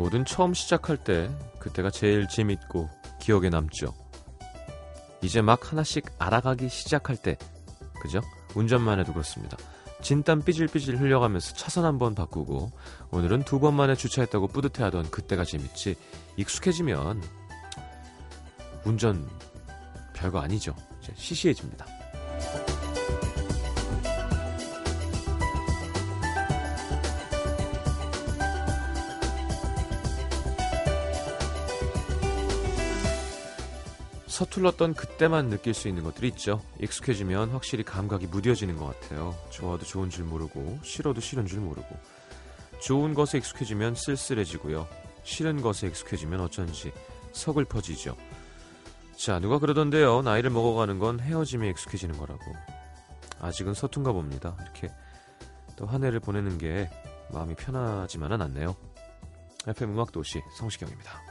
뭐든 처음 시작할 때 그때가 제일 재밌고 기억에 남죠. 이제 막 하나씩 알아가기 시작할 때, 그죠? 운전만 해도 그렇습니다. 진땀 삐질삐질 흘려가면서 차선 한 번 바꾸고 오늘은 두 번 만에 주차했다고 뿌듯해하던 그때가 재밌지 익숙해지면 운전 별거 아니죠. 시시해집니다. 서툴렀던 그때만 느낄 수 있는 것들이 있죠. 익숙해지면 확실히 감각이 무뎌지는 것 같아요. 좋아도 좋은 줄 모르고 싫어도 싫은 줄 모르고 좋은 것에 익숙해지면 쓸쓸해지고요. 싫은 것에 익숙해지면 어쩐지 서글퍼지죠. 자, 누가 그러던데요. 나이를 먹어가는 건 헤어짐에 익숙해지는 거라고. 아직은 서툰가 봅니다. 이렇게 또 한 해를 보내는 게 마음이 편하지만은 않네요. FM 음악도시 성시경입니다.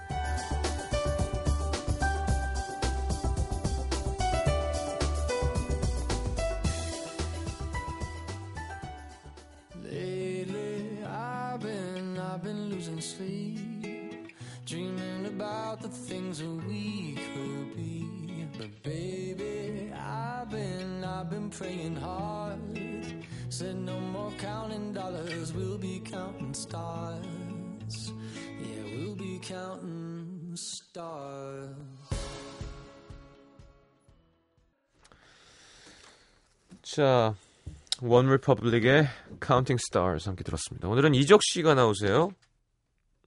원 리퍼블릭의 Counting Stars 함께 들었습니다. 오늘은 이적 씨가 나오세요.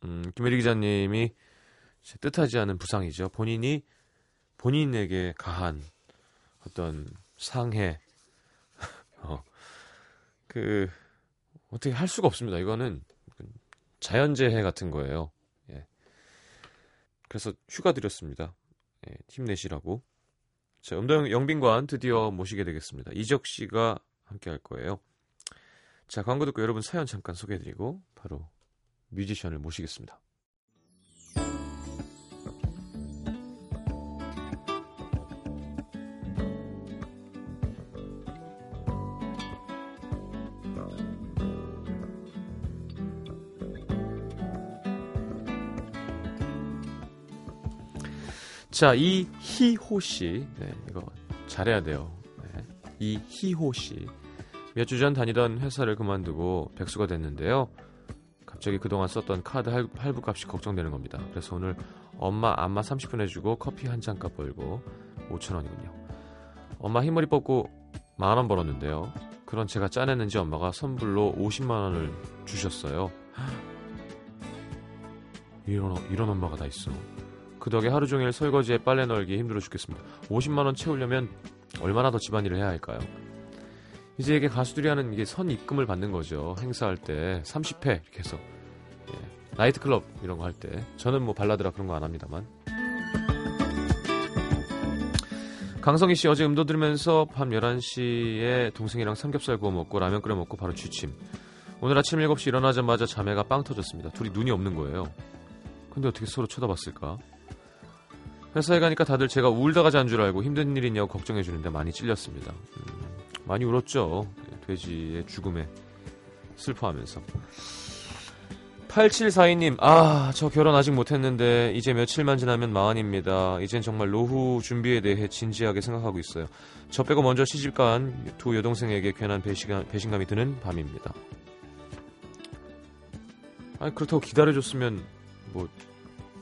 음, 김혜리 기자님이 뜻하지 않은 부상이죠. 본인이 본인에게 가한 어떤 상해, 어, 그 어떻게 할 수가 없습니다. 이거는 자연재해 같은 거예요. 예. 그래서 휴가 드렸습니다. 예, 힘내시라고. 자, 음동 영빈관 드디어 모시게 되겠습니다. 이적 씨가 함께 할 거예요. 자, 광고 듣고 여러분 사연 잠깐 소개해드리고 바로 뮤지션을 모시겠습니다. 자, 이희호 씨. 네, 이거 잘해야 돼요. 네, 이희호 씨. 몇 주 전 다니던 회사를 그만두고 백수가 됐는데요. 갑자기 그동안 썼던 카드 할, 할부 값이 걱정되는 겁니다. 그래서 오늘 엄마 안마 30분 해주고 커피 한 잔 값 벌고 5천 원이군요. 엄마 흰머리 뽑고 만 원 벌었는데요. 그런 제가 짜냈는지 엄마가 선불로 50만 원을 주셨어요. 이런, 이런 엄마가 다 있어. 그 덕에 하루 종일 설거지에 빨래 널기 힘들어 죽겠습니다. 50만 원 채우려면 얼마나 더 집안일을 해야 할까요? 이제 이게 가수들이 하는 이게 선 입금을 받는 거죠. 행사할 때 30회 이렇게 해서 예. 나이트클럽 이런 거 할 때 저는 뭐 발라드라 그런 거 안 합니다만 강성희 씨 어제 음도 들으면서 밤 11시에 동생이랑 삼겹살 구워 먹고 라면 끓여 먹고 바로 취침. 오늘 아침 7시 일어나자마자 자매가 빵 터졌습니다. 둘이 눈이 없는 거예요. 근데 어떻게 서로 쳐다봤을까? 회사에 가니까 다들 제가 울다가 잔 줄 알고 힘든 일 있냐고 걱정해 주는데 많이 찔렸습니다. 음, 많이 울었죠. 돼지의 죽음에 슬퍼하면서. 8742님, 아, 저 결혼 아직 못했는데, 이제 며칠만 지나면 마흔입니다. 이젠 정말 노후 준비에 대해 진지하게 생각하고 있어요. 저 빼고 먼저 시집간 두 여동생에게 괜한 배신감, 배신감이 드는 밤입니다. 아니, 그렇다고 기다려줬으면, 뭐,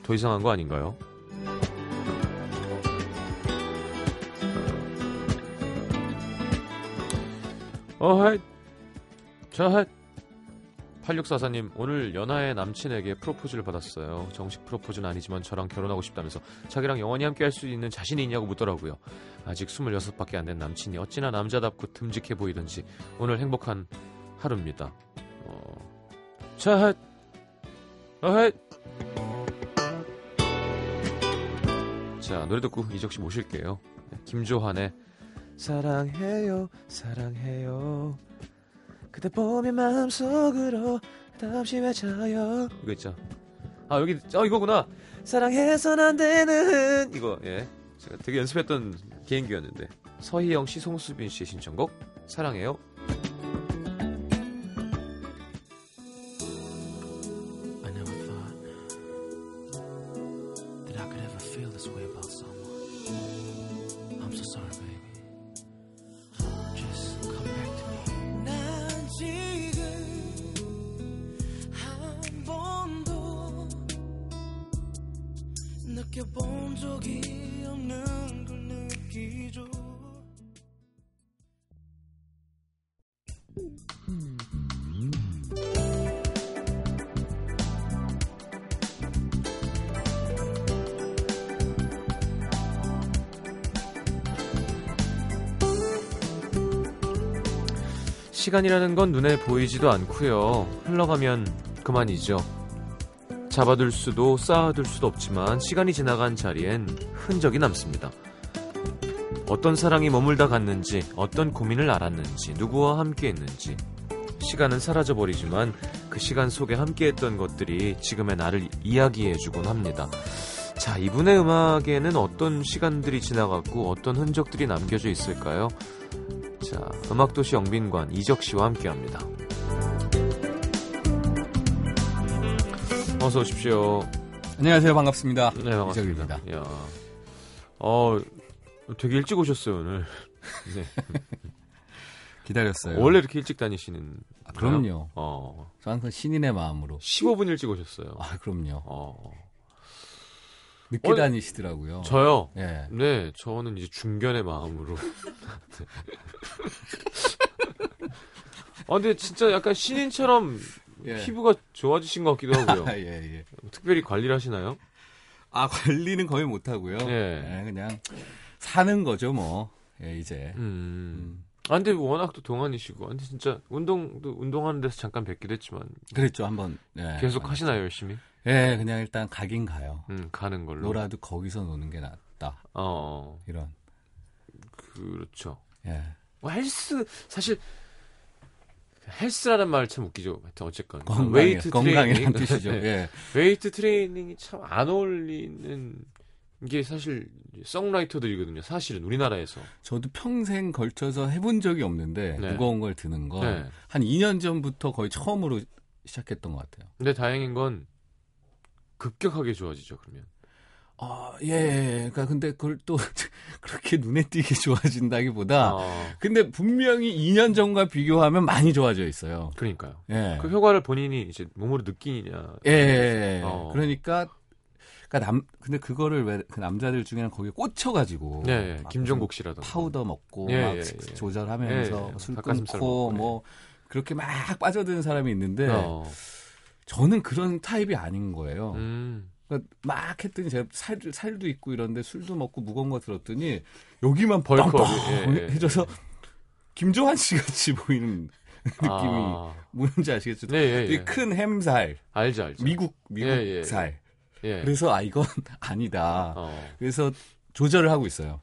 더 이상한 거 아닌가요? 어하이, 자하이. 8644님, 오늘 연하의 남친에게 프로포즈를 받았어요. 정식 프로포즈는 아니지만 저랑 결혼하고 싶다면서 자기랑 영원히 함께 할 수 있는 자신이 있냐고 묻더라고요. 아직 26밖에 안 된 남친이 어찌나 남자답고 듬직해 보이던지 오늘 행복한 하루입니다. 어... 자, 어헤 자, 노래 듣고 이적 씨 모실게요. 김조한의 사랑해요, 사랑해요. 그대 보면 마음속으로 다시 외쳐요. 이거 있죠? 아 여기 어 이거구나. 사랑해선 안 되는 이거 예. 제가 되게 연습했던 개인기였는데. 서희영 씨 송수빈 씨의 신청곡 사랑해요 시간이라는 건 눈에 보이지도 않고요. 흘러가면 그만이죠. 잡아둘 수도 쌓아둘 수도 없지만 시간이 지나간 자리엔 흔적이 남습니다. 어떤 사랑이 머물다 갔는지, 어떤 고민을 알았는지, 누구와 함께 했는지. 시간은 사라져버리지만 그 시간 속에 함께 했던 것들이 지금의 나를 이야기해주곤 합니다. 자, 이분의 음악에는 어떤 시간들이 지나갔고 어떤 흔적들이 남겨져 있을까요? 자, 음악도시 영빈관 이적 씨와 함께 합니다. 어서 오십시오. 안녕하세요. 반갑습니다. 네, 반갑습니다. 이적입니다. 야, 어, 되게 일찍 오셨어요 오늘. 네. 기다렸어요. 원래 이렇게 일찍 다니시는? 아, 그럼요. 어, 저 항상 신인의 마음으로. 15분 일찍 오셨어요. 아, 그럼요. 어, 늦게 어, 다니시더라고요. 저요. 예. 네, 저는 이제 중견의 마음으로. 아, 근데 진짜 약간 신인처럼 예. 피부가 좋아지신 것 같기도 하고요. 아, 예, 예. 특별히 관리를 하시나요? 아, 관리는 거의 못 하고요. 예. 예, 그냥 사는 거죠, 뭐. 예, 이제. 음. 음. 아, 근데 워낙 또 동안이시고. 아, 근데 진짜 운동도, 운동하는 데서 잠깐 뵙기도 했지만. 그랬죠, 한번. 예. 계속 하시나요, 열심히? 예, 그냥 일단 가긴 가요. 음, 가는 걸로. 놀아도 거기서 노는 게 낫다. 어, 이런. 그렇죠. 예. 뭐 헬스, 사실, 헬스라는 말 참 웃기죠. 하여튼 어쨌건. 건강이, 웨이트 건강이란. 뜻이죠. 네. 예. 웨이트 트레이닝이 참 안 어울리는 게 사실 songwriter들이거든요. 사실은 우리나라에서. 저도 평생 걸쳐서 해본 적이 없는데 네. 무거운 걸 드는 거. 네. 한 2년 전부터 거의 처음으로 시작했던 것 같아요. 근데 다행인 건 급격하게 좋아지죠. 그러면. 아, 예, 예. 그러니까 근데 그걸 또 그렇게 눈에 띄게 좋아진다기보다 아, 근데 분명히 2년 전과 비교하면 많이 좋아져 있어요. 그러니까요. 예. 그 효과를 본인이 이제 몸으로 느끼느냐. 예, 예, 예. 어. 그러니까 그러니까 남 근데 그거를 왜 그 남자들 중에는 거기에 꽂혀 가지고 네, 예. 김종국 씨라던가. 파우더 먹고 예, 막 예, 예. 조절하면서 예, 예. 술 끊고 먹고, 뭐 그렇게 막 빠져드는 사람이 있는데 어. 저는 그런 타입이 아닌 거예요. 음. 그러니까 막 했더니 제가 살, 살도 있고 이런데 술도 먹고 무거운 거 들었더니 여기만 벌컥, 예, 예. 해져서 김조한 씨 같이 보이는 느낌이 아. 뭔지 아시겠죠? 네, 예, 예. 큰 햄살, 알죠, 알죠. 미국 미국 예, 예. 살. 예. 그래서 아 이건 아니다. 어. 그래서 조절을 하고 있어요.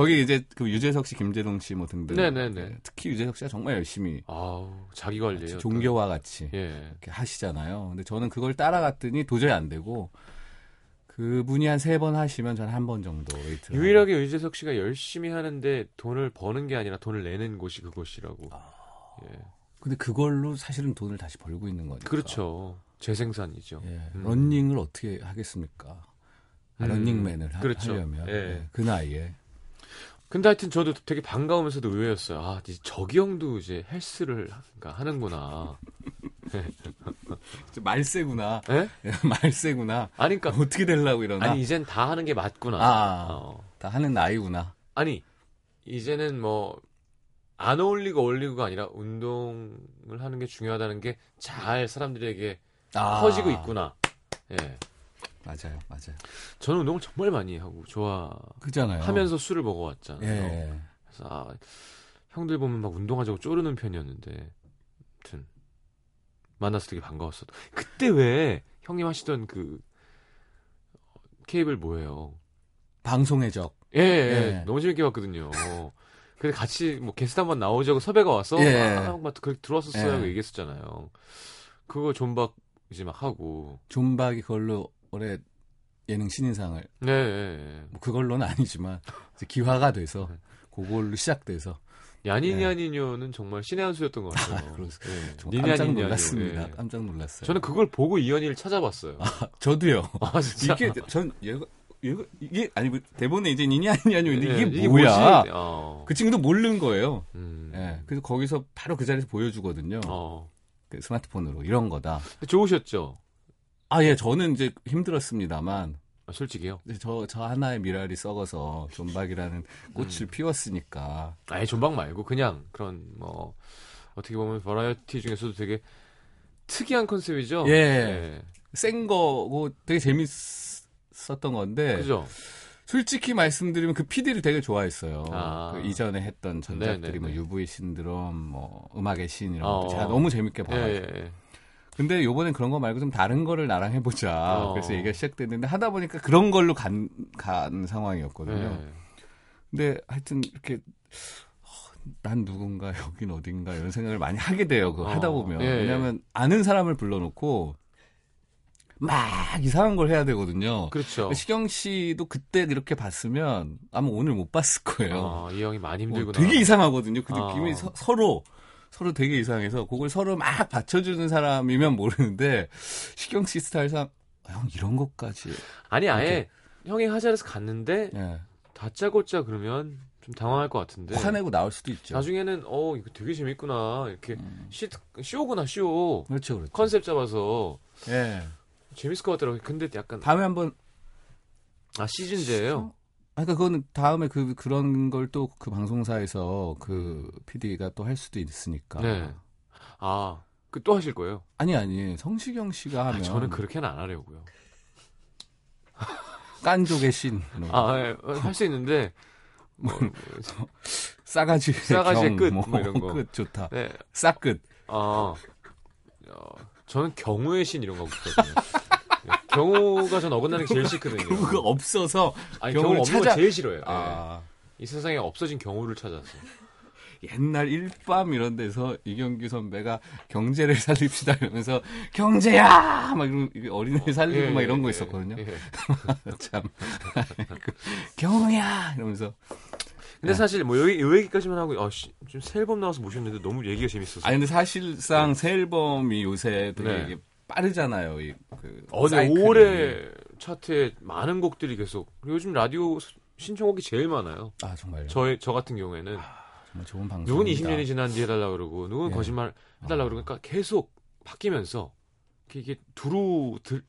거기 이제 그 유재석 씨, 김재동 씨 뭐 등등. 네네네. 예, 특히 유재석 씨가 정말 열심히 아우, 자기 관리예요. 같이 종교와 같이 예. 이렇게 하시잖아요. 근데 저는 그걸 따라갔더니 도저히 안 되고 그분이 한 세 번 하시면 저는 한 번 정도 유일하게 유재석 씨가 열심히 하는데 돈을 버는 게 아니라 돈을 내는 곳이 그곳이라고. 아. 예. 근데 그걸로 사실은 돈을 다시 벌고 있는 거니까. 그렇죠. 재생산이죠. 예. 음. 런닝을 어떻게 하겠습니까? 아, 음. 런닝맨을 하, 그렇죠. 하려면 예. 예, 그 나이에 근데 하여튼 저도 되게 반가우면서도 의외였어요. 아, 이제 저기 형도 이제 헬스를 하- 그러니까 하는구나. 말세구나. 예? 말세구나. 아니, 그러니까 어떻게 되려고 이러나? 아니 이젠 다 하는 게 맞구나. 아. 어. 다 하는 나이구나. 아니 이제는 뭐 안 어울리고 어울리고가 아니라 운동을 하는 게 중요하다는 게 잘 사람들에게 아. 퍼지고 있구나. 예. 맞아요, 맞아요. 저는 운동을 정말 많이 하고 좋아하면서 그잖아요. 술을 먹어왔잖아요. 예. 그래서 아, 형들 보면 막 운동하자고 쪼르는 편이었는데, 아무튼 만나서 되게 반가웠어. 그때 왜 형님 하시던 그 어, 케이블 뭐예요? 방송의 적. 예, 예, 예. 너무 재밌게 봤거든요. 근데 같이 뭐 게스트 한번 나오자고 섭외가 와서 예. 아, 막 그렇게 들어왔었어요. 예. 얘기했었잖아요. 그거 존박 이제 막 하고, 존박이 그걸로 올해 예능 신인상을 네, 예, 예. 뭐 그걸로는 아니지만 기화가 돼서 네. 그걸로 시작돼서 야니냐니뇨는 정말 신의 한 수였던 것 같아요. 아, 그렇- 예. 정말 깜짝 놀랐습니다. 예. 깜짝 놀랐어요. 저는 그걸 보고 이현이를 찾아봤어요. 저도요. 아, 진짜. 이게 전 얘가 얘가 이게 아니 뭐 대본에 이제 니냐 아니냐뇨인데 예, 이게 뭐야? 뭐지? 어. 그 친구도 모르는 거예요. 음. 예. 그래서 거기서 바로 그 자리에서 보여주거든요. 어. 그 스마트폰으로 이런 거다. 좋으셨죠? 아 예, 저는 이제 힘들었습니다만 아, 솔직히요. 저, 저 하나의 밀알이 썩어서 존박이라는 꽃을 음. 피웠으니까. 아예 존박 말고 그냥 그런 뭐 어떻게 보면 버라이어티 중에서도 되게 특이한 컨셉이죠. 예. 센 거고 되게 재밌었던 건데. 그죠. 솔직히 말씀드리면 그 PD를 되게 좋아했어요. 아. 그 이전에 했던 전작들이 네네네. 뭐 UV 신드롬, 뭐 음악의 신 이런 어. 것도 제가 너무 재밌게 예, 봐가지고. 예, 예. 근데 요번엔 그런 거 말고 좀 다른 거를 나랑 해보자. 어. 그래서 얘기가 시작됐는데 하다 보니까 그런 걸로 간, 간 상황이었거든요. 예. 근데 하여튼 이렇게 어, 난 누군가 여긴 어딘가 이런 생각을 많이 하게 돼요. 그거 어. 하다 보면 예, 예. 왜냐하면 아는 사람을 불러놓고 막 이상한 걸 해야 되거든요. 그렇죠. 시경 씨도 그때 이렇게 봤으면 아마 오늘 못 봤을 거예요. 아, 이 형이 많이 어, 힘들구나. 되게 이상하거든요. 그 아. 느낌이 서, 서로 서로 되게 이상해서 그걸 서로 막 받쳐주는 사람이면 모르는데 시경 씨 스타일상 아, 형 이런 것까지 아니 아예 형이 하자에서 갔는데 예. 다짜고짜 그러면 좀 당황할 것 같은데. 화내고 나올 수도 있죠. 나중에는 어 이거 되게 재밌구나 이렇게 음. 시, 쇼구나 쇼 그렇죠, 그렇죠. 컨셉 잡아서 예. 재밌을 것 같더라고요. 근데 약간 다음에 한번 아 시즌제예요. 아, 그러니까 그거는 다음에 그 그런 걸 또 그 방송사에서 그 PD가 또 할 수도 있으니까. 네. 아 그 또 하실 거예요? 아니 아니 성시경 씨가 아, 하면 저는 그렇게는 안 하려고요. 깐족의 신, 이런 거. 아할 수 있는데 뭐, 싸가지 싸가지의 끝, 뭐, 뭐 이런 거. 끝 좋다. 네. 싹 끝. 아 어, 저는 경우의 신 이런 거 하고 싶거든요. 네, 경우가 전 어긋나는 게 제일 싫거든요. 그거 없어서 아니 경우를 경우 없는 찾아- 거 제일 싫어요. 예. 아, 이 세상에 없어진 경우를 찾아서. 옛날 일밤 이런 데서 이경규 선배가 경제를 살립시다 이러면서 경제야 막 이런 어린애 살리고 예, 막 이런 예, 거 예, 있었거든요. 예. 참 그, 경우야 이러면서 근데 네. 사실 뭐 여기 요 얘기까지만 하고 아, 씨, 지금 새 앨범 나와서 모셨는데 너무 얘기가 재밌어서. 아니 근데 사실상 새 앨범이 요새 되게 네. 빠르잖아요. 이, 그 어제 사이클이. 5월에 차트에 많은 곡들이 계속 요즘 라디오 신청곡이 제일 많아요. 아 정말요. 저저 같은 경우에는 정말 좋은 방송. 누군 20년이 지난 뒤 해달라 그러고 누군 예. 거짓말 해달라 그러니까 계속 바뀌면서 이게 두루 들,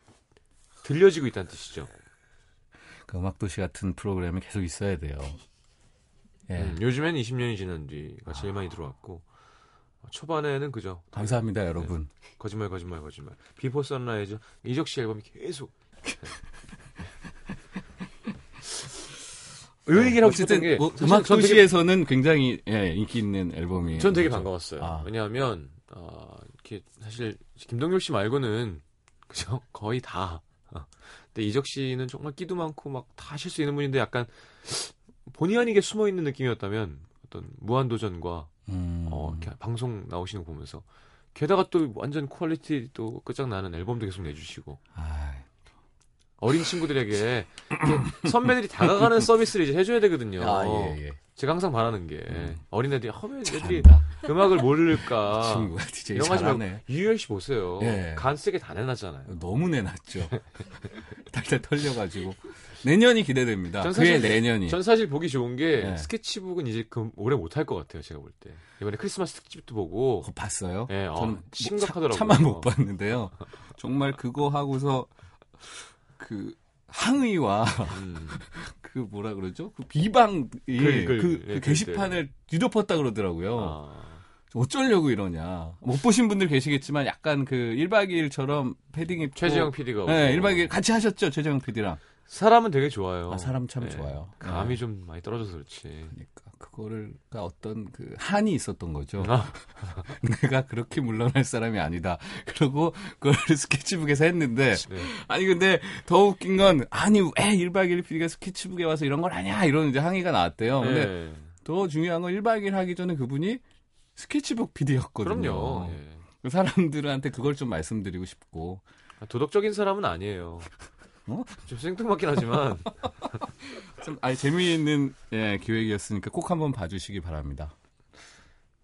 들려지고 있다는 뜻이죠. 그 음악 도시 같은 프로그램이 계속 있어야 돼요. 예. 음, 요즘에는 20년이 지난 뒤가 제일 많이 들어왔고 초반에는 그죠. 감사합니다, 여러분. 거짓말 거짓말 거짓말. Before Sunrise 이적 씨 앨범이 계속 이 얘기를 하고 싶었던 게 뭐, 음악 도시에서는 굉장히 예, 인기 있는 앨범이. 전 되게 반가웠어요. 아. 왜냐하면 어, 이렇게 사실 김동률 씨 말고는 그죠 거의 다. 어. 근데 이적 씨는 정말 끼도 많고 막 다 하실 수 있는 분인데 약간 본의 아니게 숨어 있는 느낌이었다면 어떤 무한 도전과 음. 어, 이렇게 방송 나오시는 거 보면서 게다가 또 완전 quality 또 끝장나는 앨범도 계속 내주시고 아, 어린 친구들에게 선배들이 다가가는 서비스를 이제 해줘야 되거든요. 아, 예, 예. 제가 항상 바라는 게 음. 어린 애들이 허면 애들이 잘한다. 음악을 모를까 친구가 DJ 이런 거 하지 말고. 유희열 씨 보세요. 예. 간 쓸개 다 내놨잖아요. 너무 내놨죠. 달달 털려가지고. 내년이 기대됩니다. 전 그의 사실- 내년이. 전 사실 보기 좋은 게 예. 스케치북은 이제 그 오래 못 할 것 같아요. 제가 볼 때 이번에 크리스마스 특집도 보고 그거 봤어요? 예, 어, 저는 뭐 심각하더라고요. 차, 차마 못 봤는데요. 정말 그거 하고서 그 항의와 음, 그 뭐라 그러죠? 그 비방이 글, 글, 그, 예, 그 게시판을 뒤덮었다 그러더라고요. 아, 어쩌려고 이러냐. 못 보신 분들 계시겠지만 약간 그 1박 2일처럼 패딩 입고 최재형 PD가 네, 1박 2일 같이 하셨죠. 최재형 PD랑. 사람은 되게 좋아요. 아, 사람 참 예. 좋아요. 감이 네. 좀 많이 떨어져서 그렇지. 그러니까 그거를 가 어떤 그 한이 있었던 거죠. 아. 내가 그렇게 물러날 사람이 아니다. 그리고 그걸 스케치북에서 했는데 네. 아니 근데 더 웃긴 건 아니 왜 1박 2일 PD가 스케치북에 와서 이런 걸 하냐 이런 이제 항의가 나왔대요. 근데 네. 더 중요한 건 1박 2일 하기 전에 그분이 스케치북 PD였거든요. 그럼요. 예. 그 사람들한테 그걸 좀 말씀드리고 싶고 도덕적인 사람은 아니에요. 어? 좀 생뚱맞긴 하지만 좀 아니 재미있는 예, 기획이었으니까 꼭 한번 봐주시기 바랍니다.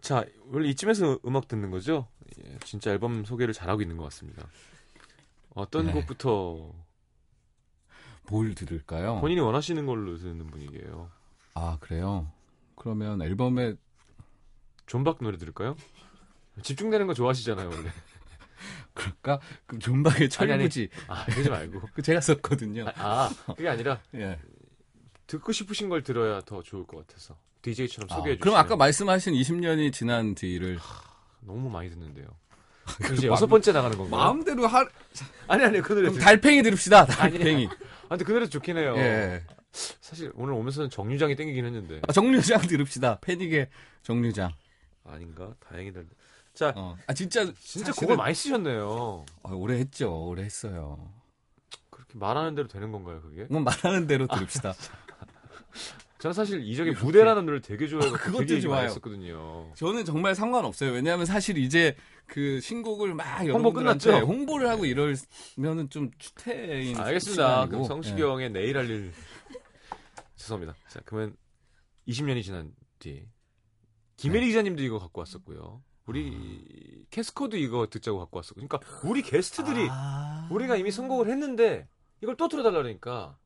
자 원래 이쯤에서 음악 듣는 거죠? 예, 진짜 앨범 소개를 잘하고 있는 것 같습니다. 어떤 네. 곡부터 뭘 들을까요? 본인이 원하시는 걸로 듣는 분위기예요. 아 그래요? 그러면 앨범에 존박 노래 들을까요? 집중되는 거 좋아하시잖아요 원래. 그럴까? 그 존박의 아니, 아니. 철부지. 아, 그러지 말고. 그 제가 썼거든요. 아, 그게 아니라 예. 듣고 싶으신 걸 들어야 더 좋을 것 같아서. DJ처럼 아, 소개해 주시면 그럼 아까 말씀하신 20년이 지난 뒤를 너무 많이 듣는데요. 이제 여섯 번째 나가는 건가요? 마음대로 하 아니 아니 그 노래 그럼. 달팽이 들읍시다. 달팽이. 아 근데 그 노래 좋긴 해요. 예. 사실 오늘 오면서는 정류장이 땡기긴 했는데 아, 정류장 들읍시다. 패닉의 정류장. 아닌가? 다행이다. 자, 어. 아 진짜 진짜 사실은- 곡을 많이 쓰셨네요. 아, 오래 했죠. 오래 했어요. 그렇게 말하는 대로 되는 건가요, 그게? 그럼 말하는 대로 들읍시다. 저는 사실 이적의 무대라는 노래를 되게 좋아해서 아, 그것도 되게 얘기 많이 좋아요. 했었거든요. 저는 정말 상관없어요. 왜냐하면 사실 이제 그 신곡을 막 홍보 끝났죠? 홍보를 하고 이러면은 좀 추태인 알겠습니다. 시간이고. 그럼 성식이 예. 형의 내일 할 일. 죄송합니다. 자, 그러면 20년이 지난 뒤 김혜리 기자님도 이거 갖고 왔었고요. 우리 캐스커도 이거 듣자고 갖고 왔었고. 그러니까 우리 게스트들이 아, 우리가 이미 선곡을 했는데 이걸 또 틀어달라니까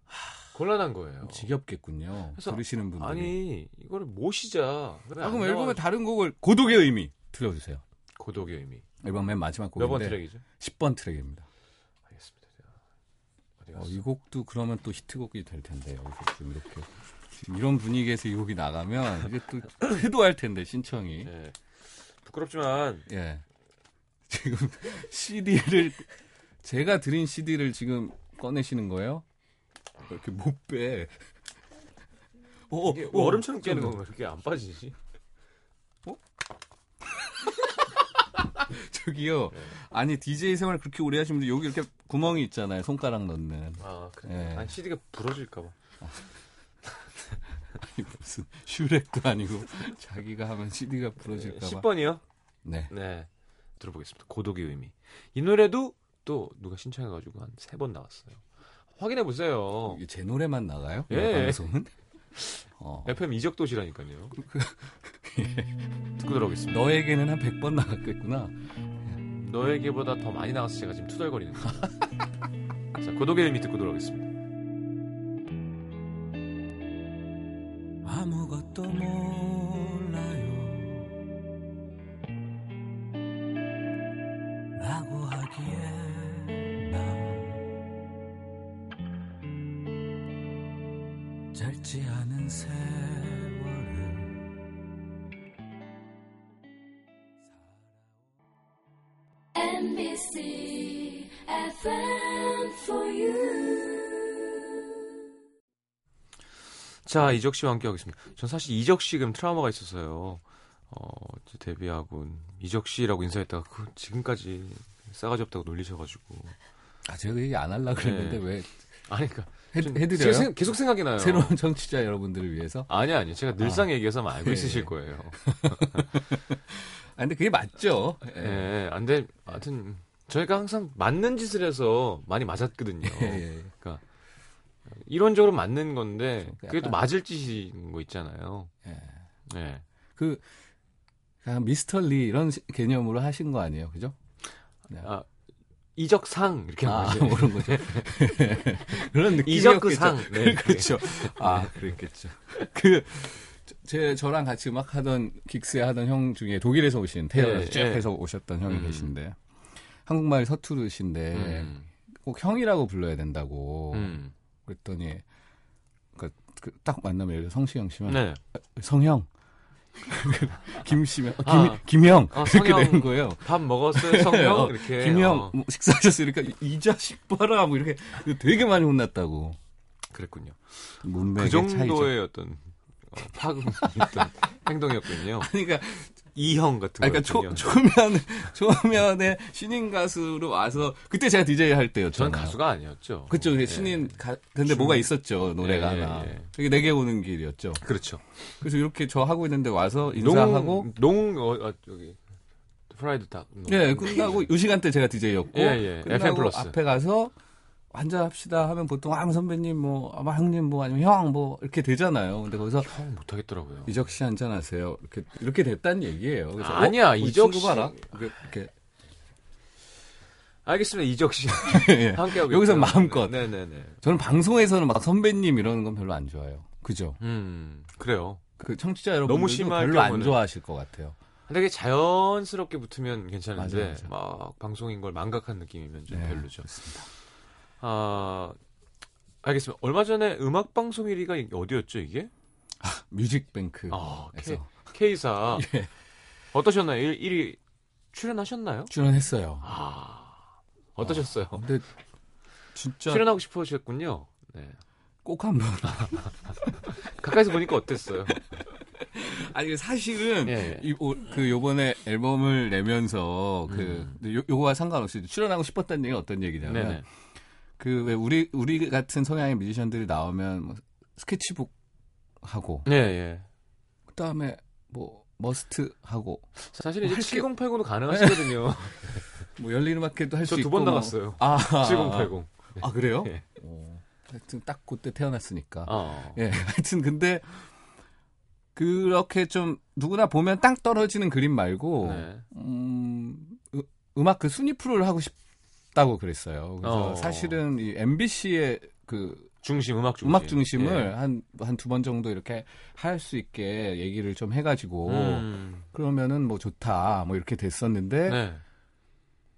곤란한 거예요. 지겹겠군요. 그래서 들으시는 분들이. 아니 이거를 모시자. 아, 그럼 나와. 다른 곡을 고독의 의미 들려주세요. 고독의 의미. 앨범 맨 마지막 몇번 곡인데 트랙이죠? 10번 트랙입니다. 알겠습니다. 어? 이 곡도 그러면 또 히트곡이 될 텐데 여기서 좀 이렇게 지금 이런 분위기에서 이 곡이 나가면 이게 또 효도할 텐데 신청이. 예. 부끄럽지만 예. 지금 CD를 제가 드린 CD를 지금 꺼내시는 거예요? 이렇게 못 빼. 오, 이게 오, 얼음처럼 깨는 좀- 건가? 이렇게 안 빠지지? 저기요. 네. 아니 DJ 생활 그렇게 오래 하시면 여기 이렇게 구멍이 있잖아요. 손가락 넣는. 아, 그래. 예. 아니 CD가 부러질까 봐. 아니, 무슨 슈렉도 아니고 자기가 하면 CD가 부러질까 봐. 10번이요? 네. 네. 들어보겠습니다. 고독의 의미. 이 노래도 또 누가 신청해가지고 한 세 번 나왔어요. 확인해 보세요. 이게 제 노래만 나가요? 예. 이 방송은? 어. FM 이적 도시라니까요. 듣고 들어오겠습니다. 너에게는 한 100번 나갔겠구나. 너에게보다 더 많이 나가서 제가 지금 투덜거리는 거예요. 자, 고독의 의미 듣고 들어오겠습니다. 아무것도 몰라요 라고 하기에 난 짧지 않은 세월을 NBC FM for you. 자, 이적 씨와 함께 하겠습니다. 전 사실 이적 씨 그럼 트라우마가 있어서요. 어, 데뷔하고 이적 씨라고 인사했다가 그 지금까지 싸가지 없다고 놀리셔가지고. 아, 제가 그 얘기 안 하려고 그랬는데 네. 왜 아니, 그니까. 해, 해드려요? 생- 계속 생각이 나요. 새로운 청취자 여러분들을 위해서? 아니, 아니. 제가 늘상 얘기해서 아마 알고 예, 있으실 예. 거예요. 아, 근데 그게 맞죠. 예, 예. 안 돼. 하여튼, 저희가 항상 맞는 짓을 해서 많이 맞았거든요. 예, 예. 이론적으로 맞는 건데, 좀 그게 또 맞을 짓인 거 있잖아요. 예. 예. 그, 미스터 리 이런 시- 개념으로 하신 거 아니에요? 그죠? 네. 아, 이적상, 이렇게 아, 하는 거죠. 그런. 그런 느낌이었겠죠. 이적그상. 네. 그렇죠. 아, 그랬겠죠. 그, 제, 저랑 같이 음악 하던, 긱스에 하던 형 중에 독일에서 오신, 태어나서 예, 쭉 예. 해서 오셨던 형이 음. 계신데, 한국말 서투르신데, 음. 꼭 형이라고 불러야 된다고. 음. 그랬더니, 그, 그, 딱 만나면 성시경 씨면, 네. 성형. 김 씨면, 어, 김, 아. 김형. 아, 이렇게. 되는 거예요. 밥 먹었어요, 성형? 어, 이렇게. 김형, 어, 뭐 식사하셨어요? 그러니까 이 자식 봐라. 뭐 이렇게 되게 많이 혼났다고. 그랬군요. 문맥의 그 차이죠. 정도의 어떤 어, 파급 있던 행동이었군요. 그러니까, 이형 같은 아니, 그러니까 초. 초면, 초면에 신인 가수로 와서, 그때 제가 DJ 할 때였잖아요. 전 가수가 아니었죠. 그쵸, 예. 신인, 가, 근데 중- 뭐가 있었죠, 노래가 예, 예, 하나. 예. 그게 내게 오는 길이었죠. 그렇죠. 그래서 이렇게 저 하고 있는데 와서 인사하고, 농, 농, 어, 어, 저기, 프라이드 닭. 농. 예, 끝나고, 이 시간대 제가 DJ였고, 예, 예. FM 끝나고 플러스. 앞에 가서, 한잔 합시다 하면 보통, 아, 선배님, 뭐, 아, 형님, 뭐, 아니면 형, 뭐, 이렇게 되잖아요. 근데 거기서, 형 못하겠더라고요. 이적 씨 한잔 하세요. 이렇게, 이렇게 됐다는 얘기예요. 그래서, 아니야, 어, 이적 씨- 봐라. 이렇게. 알겠습니다. 이적 씨. 예. 함께 하고 여기서 있고요. 마음껏. 네네네. 저는 방송에서는 막 선배님 이러는 건 별로 안 좋아해요. 그죠? 음, 그래요. 그 청취자 여러분들도 너무 심할 별로 안 경우는- 좋아하실 것 같아요. 되게 자연스럽게 붙으면 괜찮은데 맞아요, 맞아요. 막 방송인 걸 망각한 느낌이면 좀 네, 별로죠. 그렇습니다. 아 알겠습니다. 얼마 전에 음악 방송 1위가 이게 어디였죠 이게? 뮤직뱅크에서 아, K, 사 예. 어떠셨나요? 1, 1위 출연하셨나요? 출연했어요. 아 어떠셨어요? 근데 진짜 출연하고 싶으셨군요. 네. 꼭 한번. 가까이서 보니까 어땠어요? 아니 사실은 예, 예. 이, 오- 그 요번에 앨범을 내면서 그 음. 요, 요거와 상관없이 출연하고 싶었다는 얘기가 어떤 얘기냐면 네네. 그 왜 우리 우리 같은 성향의 뮤지션들이 나오면 뭐 스케치북 하고 네, 예. 그다음에 뭐 머스트 하고 사실 이제 할 게- 7080도 가능하시거든요. 뭐 열린 음악회도 할수저 있고 두번 뭐- 나갔어요. 아, 7080. 아 그래요? 예. 어, 하여튼 딱 그때 태어났으니까. 어. 예, 하여튼 근데 그렇게 좀 누구나 보면 땅 떨어지는 그림 말고 네. 음, 으- 음악 그 순위 프로를 하고 싶 다고 그랬어요. 그래서 어. 사실은 이 MBC의 그 중심 음악 중심. 음악 중심을 예. 한한 두 번 정도 이렇게 할 수 있게 얘기를 좀 해가지고 음. 그러면은 뭐 좋다 뭐 이렇게 됐었는데 네.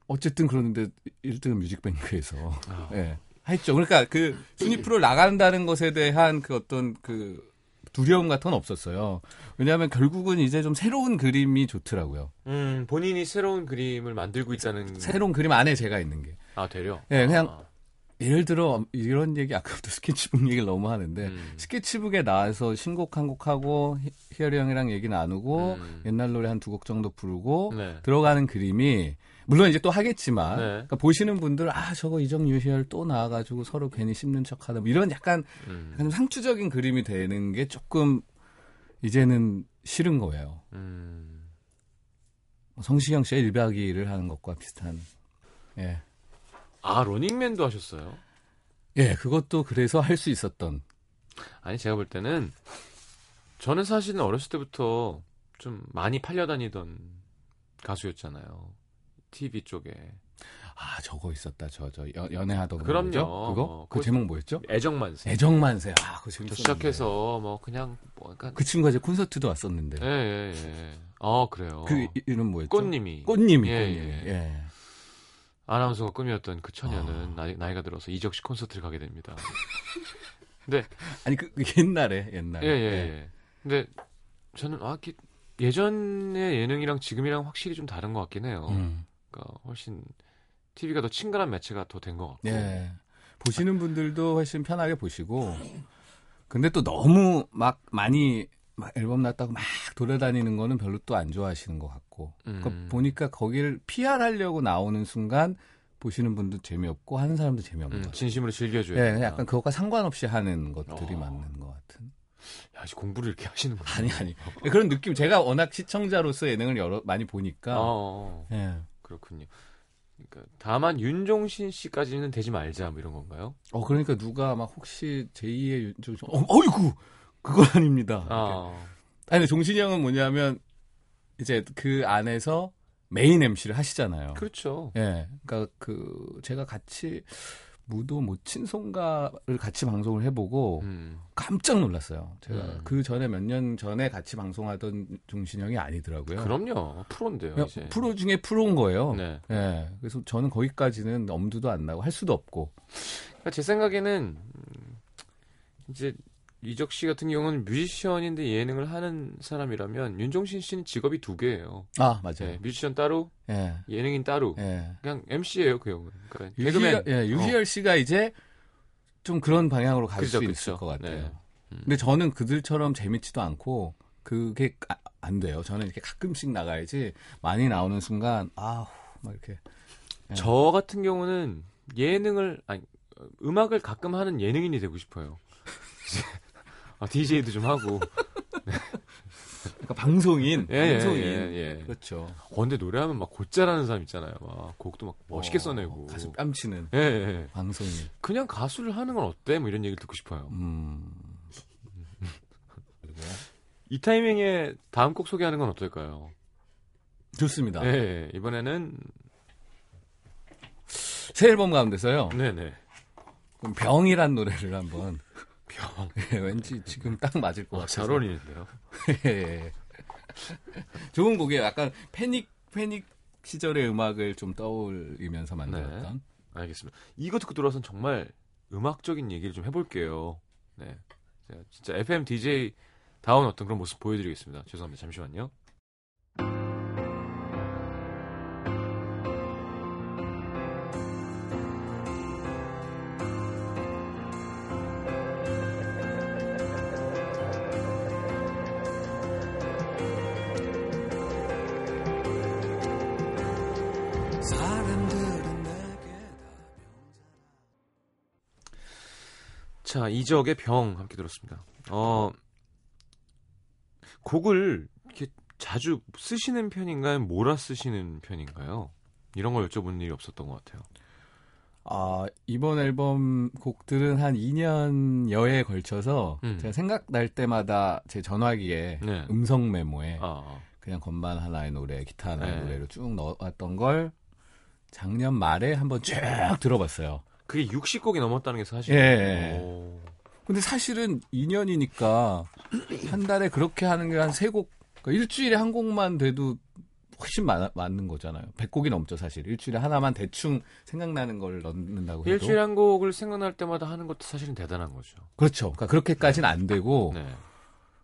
어쨌든 그러는데 1등은 뮤직뱅크에서 아. 예 했죠. 그러니까 그 순위 프로 나간다는 것에 대한 그 어떤 그 두려움 같은 건 없었어요. 왜냐하면 결국은 이제 좀 새로운 그림이 좋더라고요. 음, 본인이 새로운 그림을 만들고 있다는 새로운 그림 안에 제가 있는 게. 아, 되려. 예, 그냥 아, 예를 들어 이런 얘기 아까부터 스케치북 얘기를 너무 하는데 음. 스케치북에 나와서 신곡 한 곡 하고 히- 희열이 형이랑 얘기 나누고 음. 옛날 노래 한 두 곡 정도 부르고 네. 들어가는 그림이 물론 이제 또 하겠지만 네. 그러니까 보시는 분들 아 저거 이정 유희열 또 나와가지고 서로 괜히 씹는 척하다 뭐 이런 약간 음. 약간 좀 상투적인 그림이 되는 게 조금 이제는 싫은 거예요. 음. 성시경 씨의 1박 2일을 하는 것과 비슷한. 예. 아, 러닝맨도 하셨어요? 예, 그것도 그래서 할 수 있었던. 아니, 제가 볼 때는 저는 사실은 어렸을 때부터 좀 많이 팔려다니던 가수였잖아요. TV 쪽에. 아, 저거 있었다. 저, 저, 연- 연애하던 거. 그럼요. 뭐죠? 그거? 어, 그 제목 뭐였죠? 애정만세. 애정만세. 아, 그거 저 재밌었는데. 시작해서 뭐 그냥 뭐 약간 그 친구가 이제 콘서트도 왔었는데. 예, 예, 예. 아, 그래요. 그 이- 이름 뭐였죠? 꽃님이 꽃님이. 예, 꽃님이. 예. 예. 아나운서가 꿈이었던 그 처녀는 아. 나이, 나이가 들어서 이적 씨 콘서트를 가게 됩니다. 아니, 그, 그 옛날에, 옛날에. 예, 예, 예. 근데 저는 아, 기- 예전의 예능이랑 지금이랑 확실히 좀 다른 것 같긴 해요. 음. 그러니까 훨씬 TV가 더 친근한 매체가 더 된 것 같고. 예. 보시는 분들도 훨씬 편하게 보시고. 근데 또 너무 막 많이 막 앨범 났다고 막 돌아다니는 거는 별로 또 안 좋아하시는 것 같고. 그러니까 음. 보니까 거기를 PR하려고 나오는 순간 보시는 분도 재미없고 하는 사람도 재미없는 음, 것. 진심으로 즐겨줘야 예, 된다. 약간 그것과 상관없이 하는 것들이 어. 맞는 것 같은. 야, 씨, 공부를 이렇게 하시는 분. 아니 아니 그런 느낌. 제가 워낙 시청자로서 예능을 여러 많이 보니까. 어, 어, 예. 그렇군요. 그러니까 다만 윤종신 씨까지는 되지 말자 뭐 이런 건가요? 어 그러니까 누가 막 혹시 제2의 윤종 어, 어이구 그건 아닙니다. 아, 아니 근데 종신이 형은 뭐냐면 이제 그 안에서 메인 MC를 하시잖아요. 그렇죠. 예. 그러니까 그 제가 같이 무도 모친송가를 같이 방송을 해보고 음, 깜짝 놀랐어요. 제가 음. 그 전에 몇 년 전에 같이 방송하던 종신이 형이 아니더라고요. 그럼요. 프로인데요, 이제. 프로 중에 프로인 거예요. 네. 예. 그래서 저는 거기까지는 엄두도 안 나고 할 수도 없고. 그러니까 제 생각에는 음, 이제 이적 씨 같은 경우는 뮤지션인데 예능을 하는 사람이라면 윤종신 씨는 직업이 두 개예요. 아 맞아요. 네, 뮤지션 따로, 예. 예능인 따로. 예. 그냥 MC예요, 그 형은. 그러니까 유희열. 예, 유희열 씨가 이제 좀 그런 방향으로 갈 수. 있을 것 같아요. 네. 음. 근데 저는 그들처럼 재밌지도 않고 그게 아- 안 돼요. 저는 이렇게 가끔씩 나가야지 많이 나오는 순간 아우 막 이렇게 예. 저 같은 경우는 예능을 아니 어, 음악을 가끔 하는 예능인이 되고 싶어요. 아, DJ도 좀 하고. 그러니까 방송인, 예, 예, 방송인. 예, 예. 그렇죠. 어, 근데 노래하면 막 곧잘하는 사람 있잖아요. 막 곡도 막 멋있게 어, 써내고. 가슴 뺨치는 예, 예, 예. 방송인. 그냥 가수를 하는 건 어때? 뭐 이런 얘기를 듣고 싶어요. 음. 이 타이밍에 다음 곡 소개하는 건 어떨까요? 좋습니다. 예, 예. 이번에는 새 앨범 가운데서요. 네네. 그럼 병이란 노래를 한번 병. 예, 왠지 지금 딱 맞을 것 아, 같아요. 잘 어울리는데요. 예, 예. 좋은 곡이에요. 약간 패닉 패닉 시절의 음악을 좀 떠올리면서 만들었던. 알겠습니다. 이거 듣고 들어와서 정말 음악적인 얘기를 좀 해볼게요. 네. 제가 진짜 FM DJ 다운 어떤 그런 모습 보여드리겠습니다. 죄송합니다. 잠시만요. 이적의 병 함께 들었습니다. 어, 곡을 이렇게 자주 쓰시는 편인가요? 몰아 쓰시는 편인가요? 이런 걸 여쭤본 일이 없었던 것 같아요. 아, 이번 앨범 곡들은 한 2년 여에 걸쳐서 음. 제가 생각날 때마다 제 전화기에 네. 음성 메모에 아, 그냥 건반 하나의 노래, 기타 하나의 네. 노래로 쭉 넣어왔던 걸 작년 말에 한번 쭉 들어봤어요. 그게 60곡이 넘었다는 게 사실. 예. 오. 근데 사실은 2년이니까 한 달에 그렇게 하는 게 한 세 곡, 그러니까 일주일에 한 곡만 돼도 훨씬 많, 맞는 거잖아요. 100곡이 넘죠, 사실. 일주일에 하나만 대충 생각나는 걸 넣는다고 해도. 일주일에 한 곡을 생각날 때마다 하는 것도 사실은 대단한 거죠. 그렇죠. 그러니까 그렇게까지는 안 되고. 네.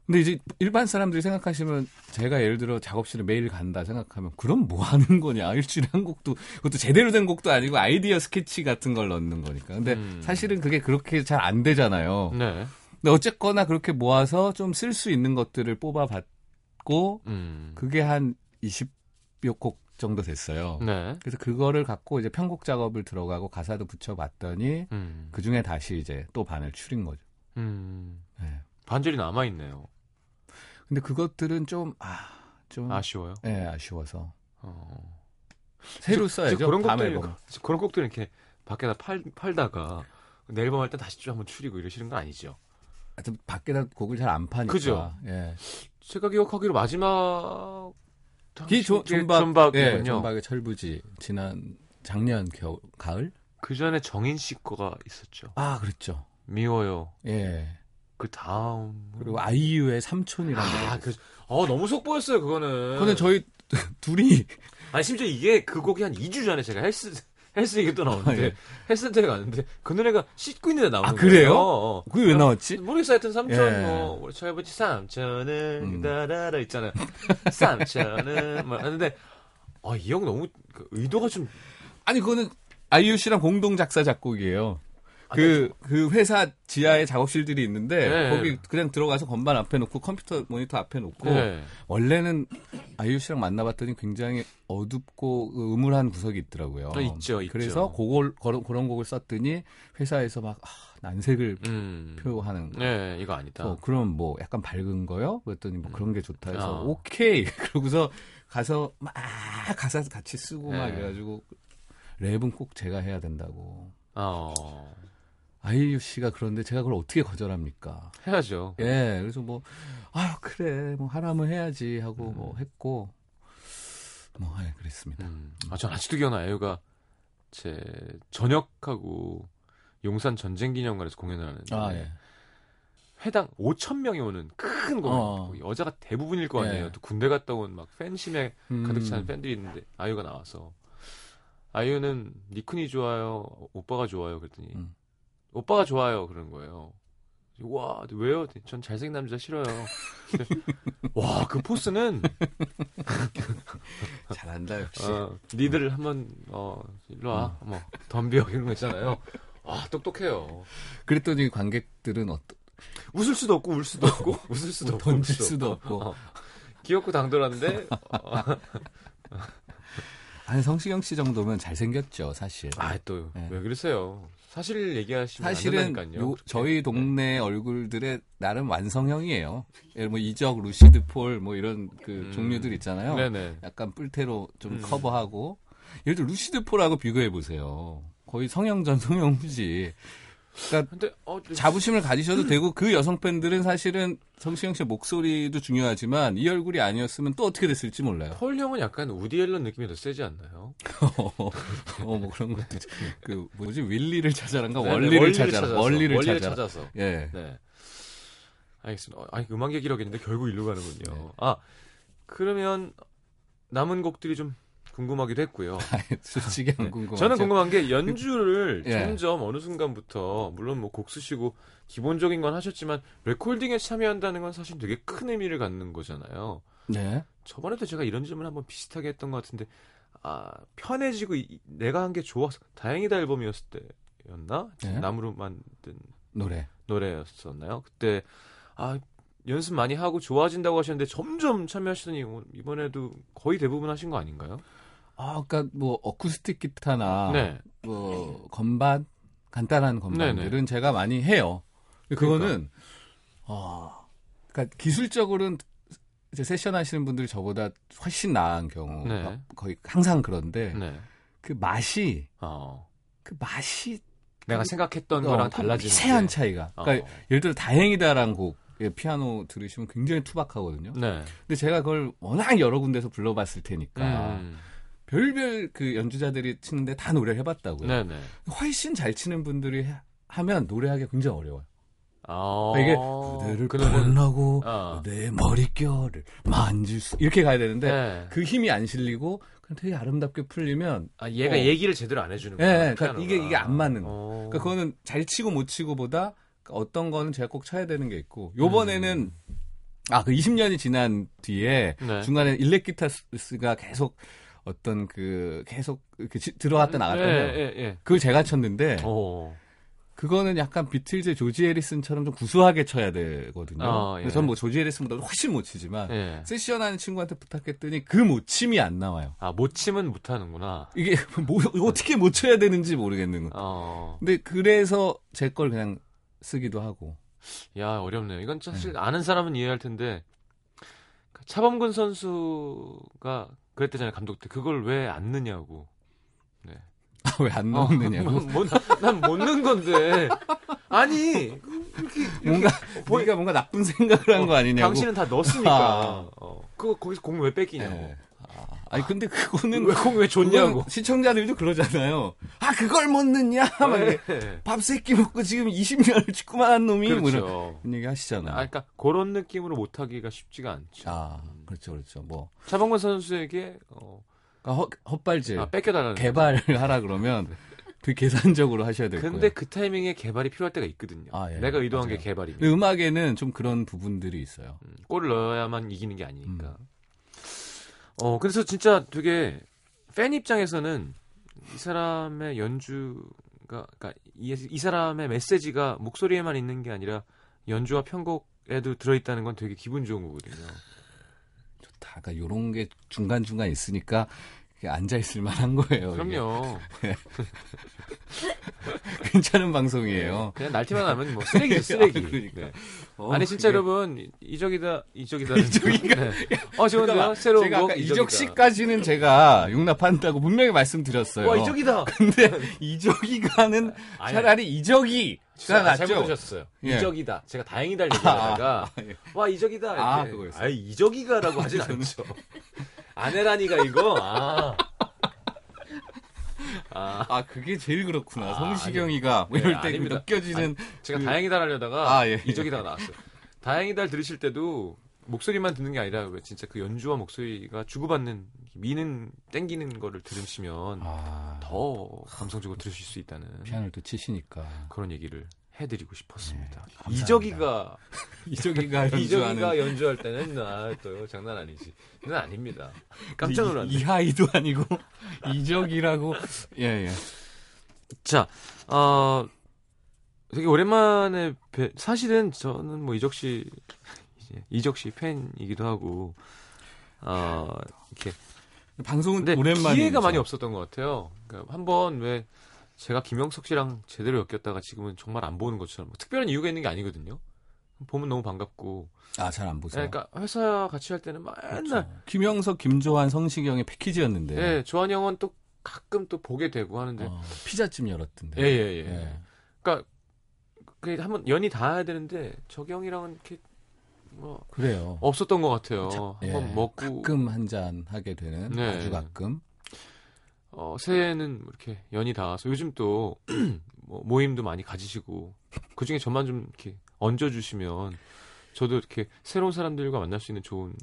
근데 이제 일반 사람들이 생각하시면 제가 예를 들어 작업실에 매일 간다 생각하면 그럼 뭐 하는 거냐. 일주일에 한 곡도 그것도 제대로 된 곡도 아니고 아이디어 스케치 같은 걸 넣는 거니까. 근데 음. 사실은 그게 그렇게 잘 안 되잖아요. 네. 근데 어쨌거나 그렇게 모아서 좀 쓸 수 있는 것들을 뽑아봤고 음. 그게 한 20여 곡 정도 됐어요. 네. 그래서 그거를 갖고 이제 편곡 작업을 들어가고 가사도 붙여봤더니 음. 그 중에 다시 이제 또 반을 추린 거죠. 음. 네. 반절이 남아 있네요. 근데 그것들은 좀, 아, 좀, 아쉬워요. 예, 아쉬워서. 어. 새로 저- 써야죠. 저 그런 곡들. 그런 곡들 이렇게 밖에다 팔 팔다가 내 앨범 할 때 다시 좀 한번 추리고 이러시는 건 아니죠? 하여튼 밖에다 곡을 잘 안 파니까. 그죠? 예. 제가 기억하기로 마지막 기 조, 존박, 존박이군요. 예, 존박의 철부지. 지난 작년 겨울, 가을? 그 전에 정인 씨 거가 있었죠. 아, 그렇죠. 미워요. 예. 그 다음 그리고 아이유의 삼촌이라는 아. 그, 어 너무 속 보였어요 그거는. 근데 저희 둘이 아니 심지어 이게 그 곡이 한 2주 전에 제가 헬스 헬스 얘기 또 나오는데 아, 예. 헬스 센터에 갔는데 그 노래가 씻고 있는데 나오는 아, 그래요? 거예요. 어. 그게 왜 나왔지? 모르겠어요. 하여튼 삼촌 예. 뭐 우리 철부지 삼촌은 음. 다라라 있잖아요. 삼촌은 뭐 하는데 아, 이 형 너무 그 의도가 좀 아니, 그거는 아이유 씨랑 공동 작사 작곡이에요. 아, 그, 그 회사 지하에 작업실들이 있는데, 네. 거기 그냥 들어가서 건반 앞에 놓고 컴퓨터 모니터 앞에 놓고, 네. 원래는 아이유 씨랑 만나봤더니 굉장히 어둡고 그 음울한 구석이 있더라고요. 어, 있죠, 있죠. 그래서 그걸, 그런, 그런 곡을 썼더니 회사에서 막 아, 난색을 음. 표하는 거. 네, 이거 아니다. 어, 그럼 뭐 약간 밝은 거요? 그랬더니 뭐 그런 게 좋다 해서 아. 오케이. 그러고서 가서 막 가사 같이 쓰고 막 네. 이래가지고 랩은 꼭 제가 해야 된다고. 어. 아이유 씨가 그런데 제가 그걸 어떻게 거절합니까? 해야죠. 예, 그래서 뭐, 아유, 그래, 뭐, 하라면 해야지 하고 음. 뭐 했고, 뭐, 예, 그랬습니다. 음. 아, 전 아직도 기억나요. 애가 제 전역하고 용산 전쟁 기념관에서 공연을 하는데 아, 예. 회당 5천 명이 오는 큰 공연. 어. 여자가 대부분일 거 아니에요. 예. 또 군대 갔다 온 막 팬심에 음. 가득 찬 팬들이 있는데 아이유가 나와서 아이유는 니쿤이 좋아요, 오빠가 좋아요 그랬더니 음. 오빠가 좋아요 그런 거예요. 와 왜요? 전 잘생긴 남자 싫어요. 와 그 포스는 잘한다, 역시. 어, 니들 한번 어 일로 와, 음. 뭐 덤벼 이런 거 있잖아요. 와 똑똑해요. 그랬더니 관객들은 어떤, 웃을 수도 없고 울 수도 없고 웃을 수도 없고 던질 울 수도 없고. 어, 귀엽고 당돌한데 어, 아니, 성시경 씨 정도면 잘생겼죠, 사실. 아또 왜 네. 그러세요? 사실 얘기하시면 사실은. 요. 저희 동네 얼굴들의 나름 완성형이에요. 예를 뭐 이적, 루시드 폴 뭐 이런 그 음. 종류들 있잖아요. 네네. 약간 뿔테로 좀 음. 커버하고 예를 들어 루시드 폴하고 비교해 보세요. 거의 성형전 성형후지. 그러니까 근데 어 자부심을 가지셔도 되고 그 여성 팬들은 사실은 성시경 씨의 목소리도 중요하지만 이 얼굴이 아니었으면 또 어떻게 됐을지 몰라요. 폴 형은 약간 우디 앨런 느낌이 더 세지 않나요? 어, 뭐 그런 것도. 그 뭐지 윌리를 찾아란가 네네, 원리를 찾아라. 찾아서, 원리를, 원리를 찾아라. 찾아서. 예. 네. 알겠습니다. 어, 아니 음악 얘기라고 했는데 결국 일로 가는군요. 아 그러면 남은 곡들이 좀 궁금하기도 했고요. 솔직히 안 궁금하죠. 저는 궁금한 게 연주를 예. 점점 어느 순간부터 물론 뭐 곡 쓰시고 기본적인 건 하셨지만 레코딩에 참여한다는 건 사실 되게 큰 의미를 갖는 거잖아요. 네. 저번에도 제가 이런 질문 한번 비슷하게 했던 것 같은데 아 편해지고 이- 내가 한 게 좋아서 다행이다 앨범이었을 때였나 네. 나무로 만든 노래. 노래였었나요? 그때 아 연습 많이 하고 좋아진다고 하셨는데 점점 참여하시더니 이번에도 거의 대부분 하신 거 아닌가요? 아, 그러니까 뭐 어쿠스틱 기타나 네. 뭐 건반 간단한 건반들은 네네. 제가 많이 해요. 그거는 아, 그러니까 기술적으로는 이제 세션 하시는 분들이 저보다 훨씬 나은 경우가 네. 거의 항상 그런데 네. 그 맛이 어. 그 맛이 내가 생각했던 어, 거랑 그 달라지는 미세한 게. 차이가. 어. 그러니까 예를 들어 다행이다라는 곡의 피아노 들으시면 굉장히 투박하거든요. 네. 근데 제가 그걸 워낙 여러 군데서 불러봤을 테니까 음. 별별 그 연주자들이 치는데 다 노래를 해봤다고요. 네네. 훨씬 잘 치는 분들이 해- 하면 노래하기 굉장히 어려워요. 아. 이게 그대를 보려고 어. 내 머릿결을 만질 수 이렇게 가야 되는데 네. 그 힘이 안 실리고 그냥 되게 아름답게 풀리면 아, 얘가 어. 얘기를 제대로 안 해주는 예. 예, 그러니까 이게 이게 안 맞는 거. 거. 그러니까 그거는 잘 치고 못 치고보다 어떤 거는 제가 꼭 쳐야 되는 게 있고 요번에는 아그 20년이 지난 뒤에 음. 네. 중간에 일렉 기타스가 계속 어떤 그 계속 이렇게 지- 들어왔다 나갔다 해요. 예, 예, 예. 그걸 제가 쳤는데 오. 그거는 약간 비틀즈 조지 해리슨처럼 좀 구수하게 쳐야 되거든요. 아, 예. 근데 전뭐 조지 해리슨보다 훨씬 못 치지만 예. 세션 하는 친구한테 부탁했더니 그 못 침이 안 나와요. 아, 못 치면 못 하는구나. 이게 뭐, 어떻게 못 쳐야 되는지 모르겠는 거. 어. 근데 그래서 제 걸 그냥 쓰기도 하고. 야, 어렵네요. 이건 네. 사실 아는 사람은 이해할 텐데 그 차범근 선수가 그랬대잖아요, 감독 때. 그걸 왜 안 넣냐고. 네. 왜안 넣느냐고. 뭐, 난못 넣은 건데. 아니, 뭔가 보이- 우리가 뭔가 나쁜 생각을 한 거 아니냐고. 당신은 다 넣었으니까. 아. 어. 그거 거기서 공왜 뺏기냐고. 예. 아, 아니 근데 그거는 왜공 왜. 그건 시청자들도 그러잖아요. 아 그걸 못 넣냐? 막 이렇게 네. 밥 세끼 먹고 지금 20년을 축구만 한 놈이 뭐 이런 그렇죠. 얘기 하시잖아요. 아, 그러니까 그런 느낌으로 못 하기가 쉽지가 않죠. 아, 그렇죠, 그렇죠. 뭐 차범근 선수에게 어, 그러니까 헛, 헛발질 아, 뺏겨달라는. 개발을 하라 그러면 되게 계산적으로 하셔야 될 근데 거예요. 그 타이밍에 개발이 필요할 때가 있거든요. 아, 예. 내가 의도한 맞아요. 게 개발이면. 근데 음악에는 좀 그런 부분들이 있어요. 음, 골을 넣어야만 이기는 게 아니니까. 음. 어, 그래서 진짜 되게 팬 입장에서는 이 사람의 연주가, 그러니까 이, 이 사람의 메시지가 목소리에만 있는 게 아니라 연주와 편곡에도 들어있다는 건 되게 기분 좋은 거거든요. 좋다. 그러니까 이런 게 중간 중간 있으니까 앉아 있을 만한 거예요. 그럼요. 괜찮은 방송이에요. 그냥 날티만 하면 뭐 쓰레기죠, 쓰레기. 아, 그러니까. 네. 어, 아니 진짜 그게- 여러분 이적이다 이적이다 이적이가 어 좋은데요 새로운 제가 곡. 이적 씨까지는 제가 용납한다고 분명히 말씀드렸어요. 와 이적이다 근데 이적이가는 아니, 차라리 이적이가 아, 낫죠. 잘못하셨어요 예. 이적이다 제가 다행이다 얘기하다가 아, 예. 와 이적이다 이렇게. 아, 그거였어요. 아니 이적이가라고 하진 않죠 아내라니가 이거 아. 아 아 그게 제일 그렇구나. 아, 성시경이가 뭐 네, 이럴 때 아닙니다. 느껴지는 제가 그- 다행이다 하려다가 아, 예. 이적이다가 나왔어요 다행이다를 들으실 때도 목소리만 듣는 게 아니라 왜 진짜 그 연주와 목소리가 주고받는 미는 땡기는 거를 들으시면 아, 더 감성적으로 들으실 수 있다는 피아노를 또 치시니까 그런 얘기를 해드리고 싶었습니다. 네. 이적이가 이적이가 이적이가 연주할 때는 아, 또 장난 아니지. 그건 아닙니다. 깜짝 놀랐네. 이, 이하이도 아니고 이적이라고 예예. 자, 어, 되게 오랜만에 뵈- 사실은 저는 뭐 이적 씨 이제 이적 씨 팬이기도 하고 어 이렇게 방송은 오랜만에 기회가 많이 없었던 것 같아요. 그러니까 한번 왜 제가 김영석 씨랑 제대로 엮였다가 지금은 정말 안 보는 것처럼 뭐 특별한 이유가 있는 게 아니거든요. 보면 너무 반갑고 아 잘 안 보세요. 그러니까 회사 같이 할 때는 맨날 그렇죠. 김영석, 김조한, 성시경의 패키지였는데 예, 조한 형은 또 가끔 또 보게 되고 하는데 어, 피자집 열었던데. 예, 예, 예. 예. 그러니까 그 한번 연이 닿아야 되는데 저기 형이랑은 이렇게 뭐 그래요. 없었던 것 같아요. 자, 한번 예, 먹고 가끔 한 잔 하게 되는 네. 아주 가끔. 어, 새해에는 이렇게 연이 닿아서 요즘 또 뭐, 모임도 많이 가지시고 그 중에 저만 좀 이렇게 얹어주시면 저도 이렇게 새로운 사람들과 만날 수 있는 좋은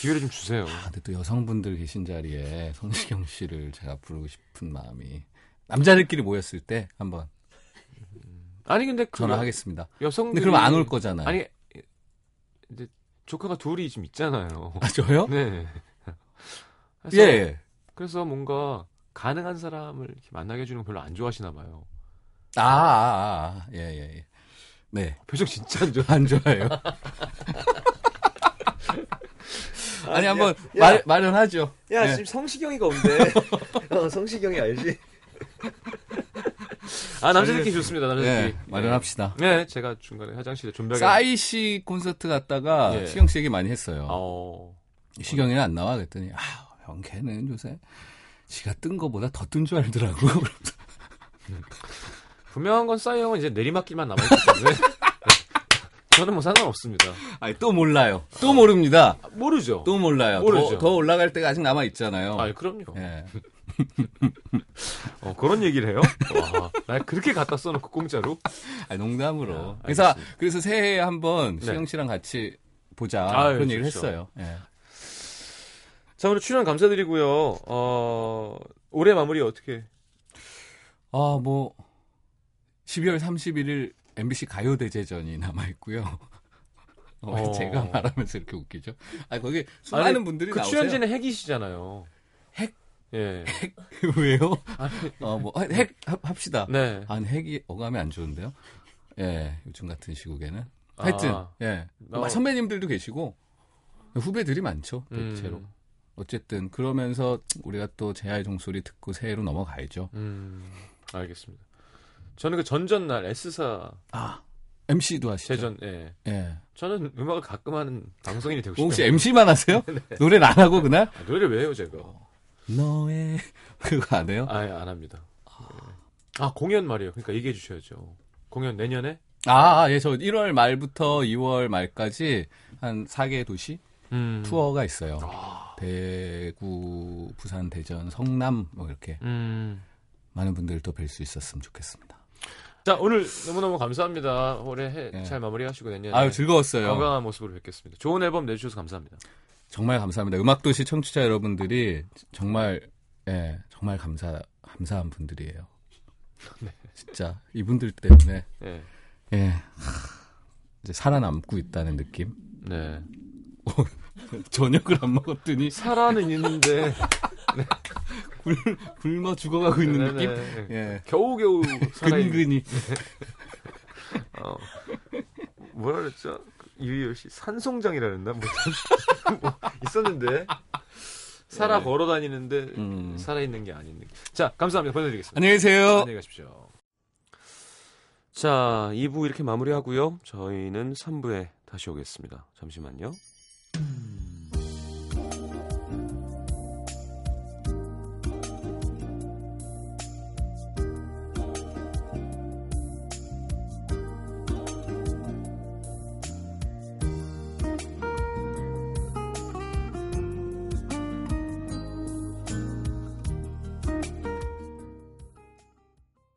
기회를 좀 주세요. 아, 근데 또 여성분들 계신 자리에 성시경 씨를 제가 부르고 싶은 마음이 남자들끼리 모였을 때 한번 아니 근데 그 전화하겠습니다. 여성들이 근데 그럼 안 올 거잖아요. 아니 이제 조카가 둘이 지금 있잖아요. 아, 저요? 네. 예, 예. 그래서 뭔가 가능한 사람을 만나게 해주는 거 별로 안 좋아하시나 봐요. 아, 아, 아, 예, 예, 예. 네. 표정 진짜 안 좋아. 안 좋아요. 아니, 한번 야. 말, 마련하죠. 야 예. 지금 성시경이가 온대. 어, 성시경이 알지? 아 남자들끼리 좋습니다. 남자들끼리. 예, 마련합시다. 네, 제가 중간에 화장실에 준비하게. 싸이 씨 콘서트 갔다가 예. 시경 씨 얘기 많이 했어요. 어. 시경이는 안 나와 그랬더니 아, 형 걔는 요새 지가 뜬 거보다 더 뜬 줄 알더라고. 분명한 건 싸이 형은 이제 내리막길만 남아있기 때문에 저는 뭐 상관없습니다. 아니 또 몰라요. 또 모릅니다. 아, 모르죠. 또 몰라요. 모르죠. 더, 더 올라갈 때가 아직 남아 있잖아요. 아, 그럼요. 예. 어, 그런 얘기를 해요? 와, 날 그렇게 갖다 써놓고 공짜로? 아니, 농담으로. 아, 그래서. 그래서 새해에 한번 네. 시경 씨랑 같이 보자 아유, 그런 얘기를. 했어요. 예. 자, 오늘 출연 감사드리고요. 어, 올해 마무리 어떻게? 아, 뭐 12월 31일 MBC 가요 대제전이 남아 있고요. 어, 어. 제가 말하면서 이렇게 웃기죠? 아, 거기 수많은 분들이 그 나오세요. 출연진은 핵이시잖아요. 핵? 예. 왜요? 아니, 어, 뭐, 핵, 합- 합시다. 네. 아, 핵이 어감이 안 좋은데요? 예, 요즘 같은 시국에는. 하여튼, 아. 예. 어. 선배님들도 계시고, 후배들이 많죠, 음. 대체로. 어쨌든, 그러면서 우리가 또 제아의 종소리 듣고 새해로 넘어가야죠. 음, 알겠습니다. 저는 그 전전날 S사 아, MC도 하시죠? 대전, 예. 예. 저는 음악을 가끔 하는 방송인이 되고 싶어요. 혹시 MC만 하세요? 네. 노래를 안 하고 그날? 아, 노래를 왜 해요, 제가? 너의, 그거 안 해요? 아예 안 합니다. 예. 아, 공연 말이에요. 그러니까 얘기해 주셔야죠. 공연 내년에? 아, 아, 예, 저 1월 말부터 2월 말까지 한 4개 도시 음. 투어가 있어요. 대구, 부산, 대전, 성남, 뭐 이렇게. 음. 많은 분들도 뵐수 있었으면 좋겠습니다. 자, 오늘 너무너무 감사합니다. 올해 해 예. 잘 마무리하시고 내년에 아유, 즐거웠어요. 건강한 모습으로 뵙겠습니다. 좋은 앨범 내주셔서 감사합니다. 정말 감사합니다. 음악도시 청취자 여러분들이 정말, 예, 정말 감사, 감사한 분들이에요. 진짜 이분들 때문에, 예. 예, 이제 살아남고 있다는 느낌. 네. 저녁을 안 먹었더니 살아는 있는데 굶어 죽어가고 있는 느낌. 네네. 예. 겨우겨우 근근히. 어. 뭐라 그랬죠? 유희열 씨 산송장이라 그랬나? 뭐, 뭐 있었는데 살아 네. 걸어 다니는데 음. 살아 있는 게 아닌 느낌. 자, 감사합니다. 보내드리겠습니다. 안녕히 계세요. 안녕히 가십시오. 자, 2부 이렇게 마무리하고요. 저희는 3부에 다시 오겠습니다. 잠시만요. Mm.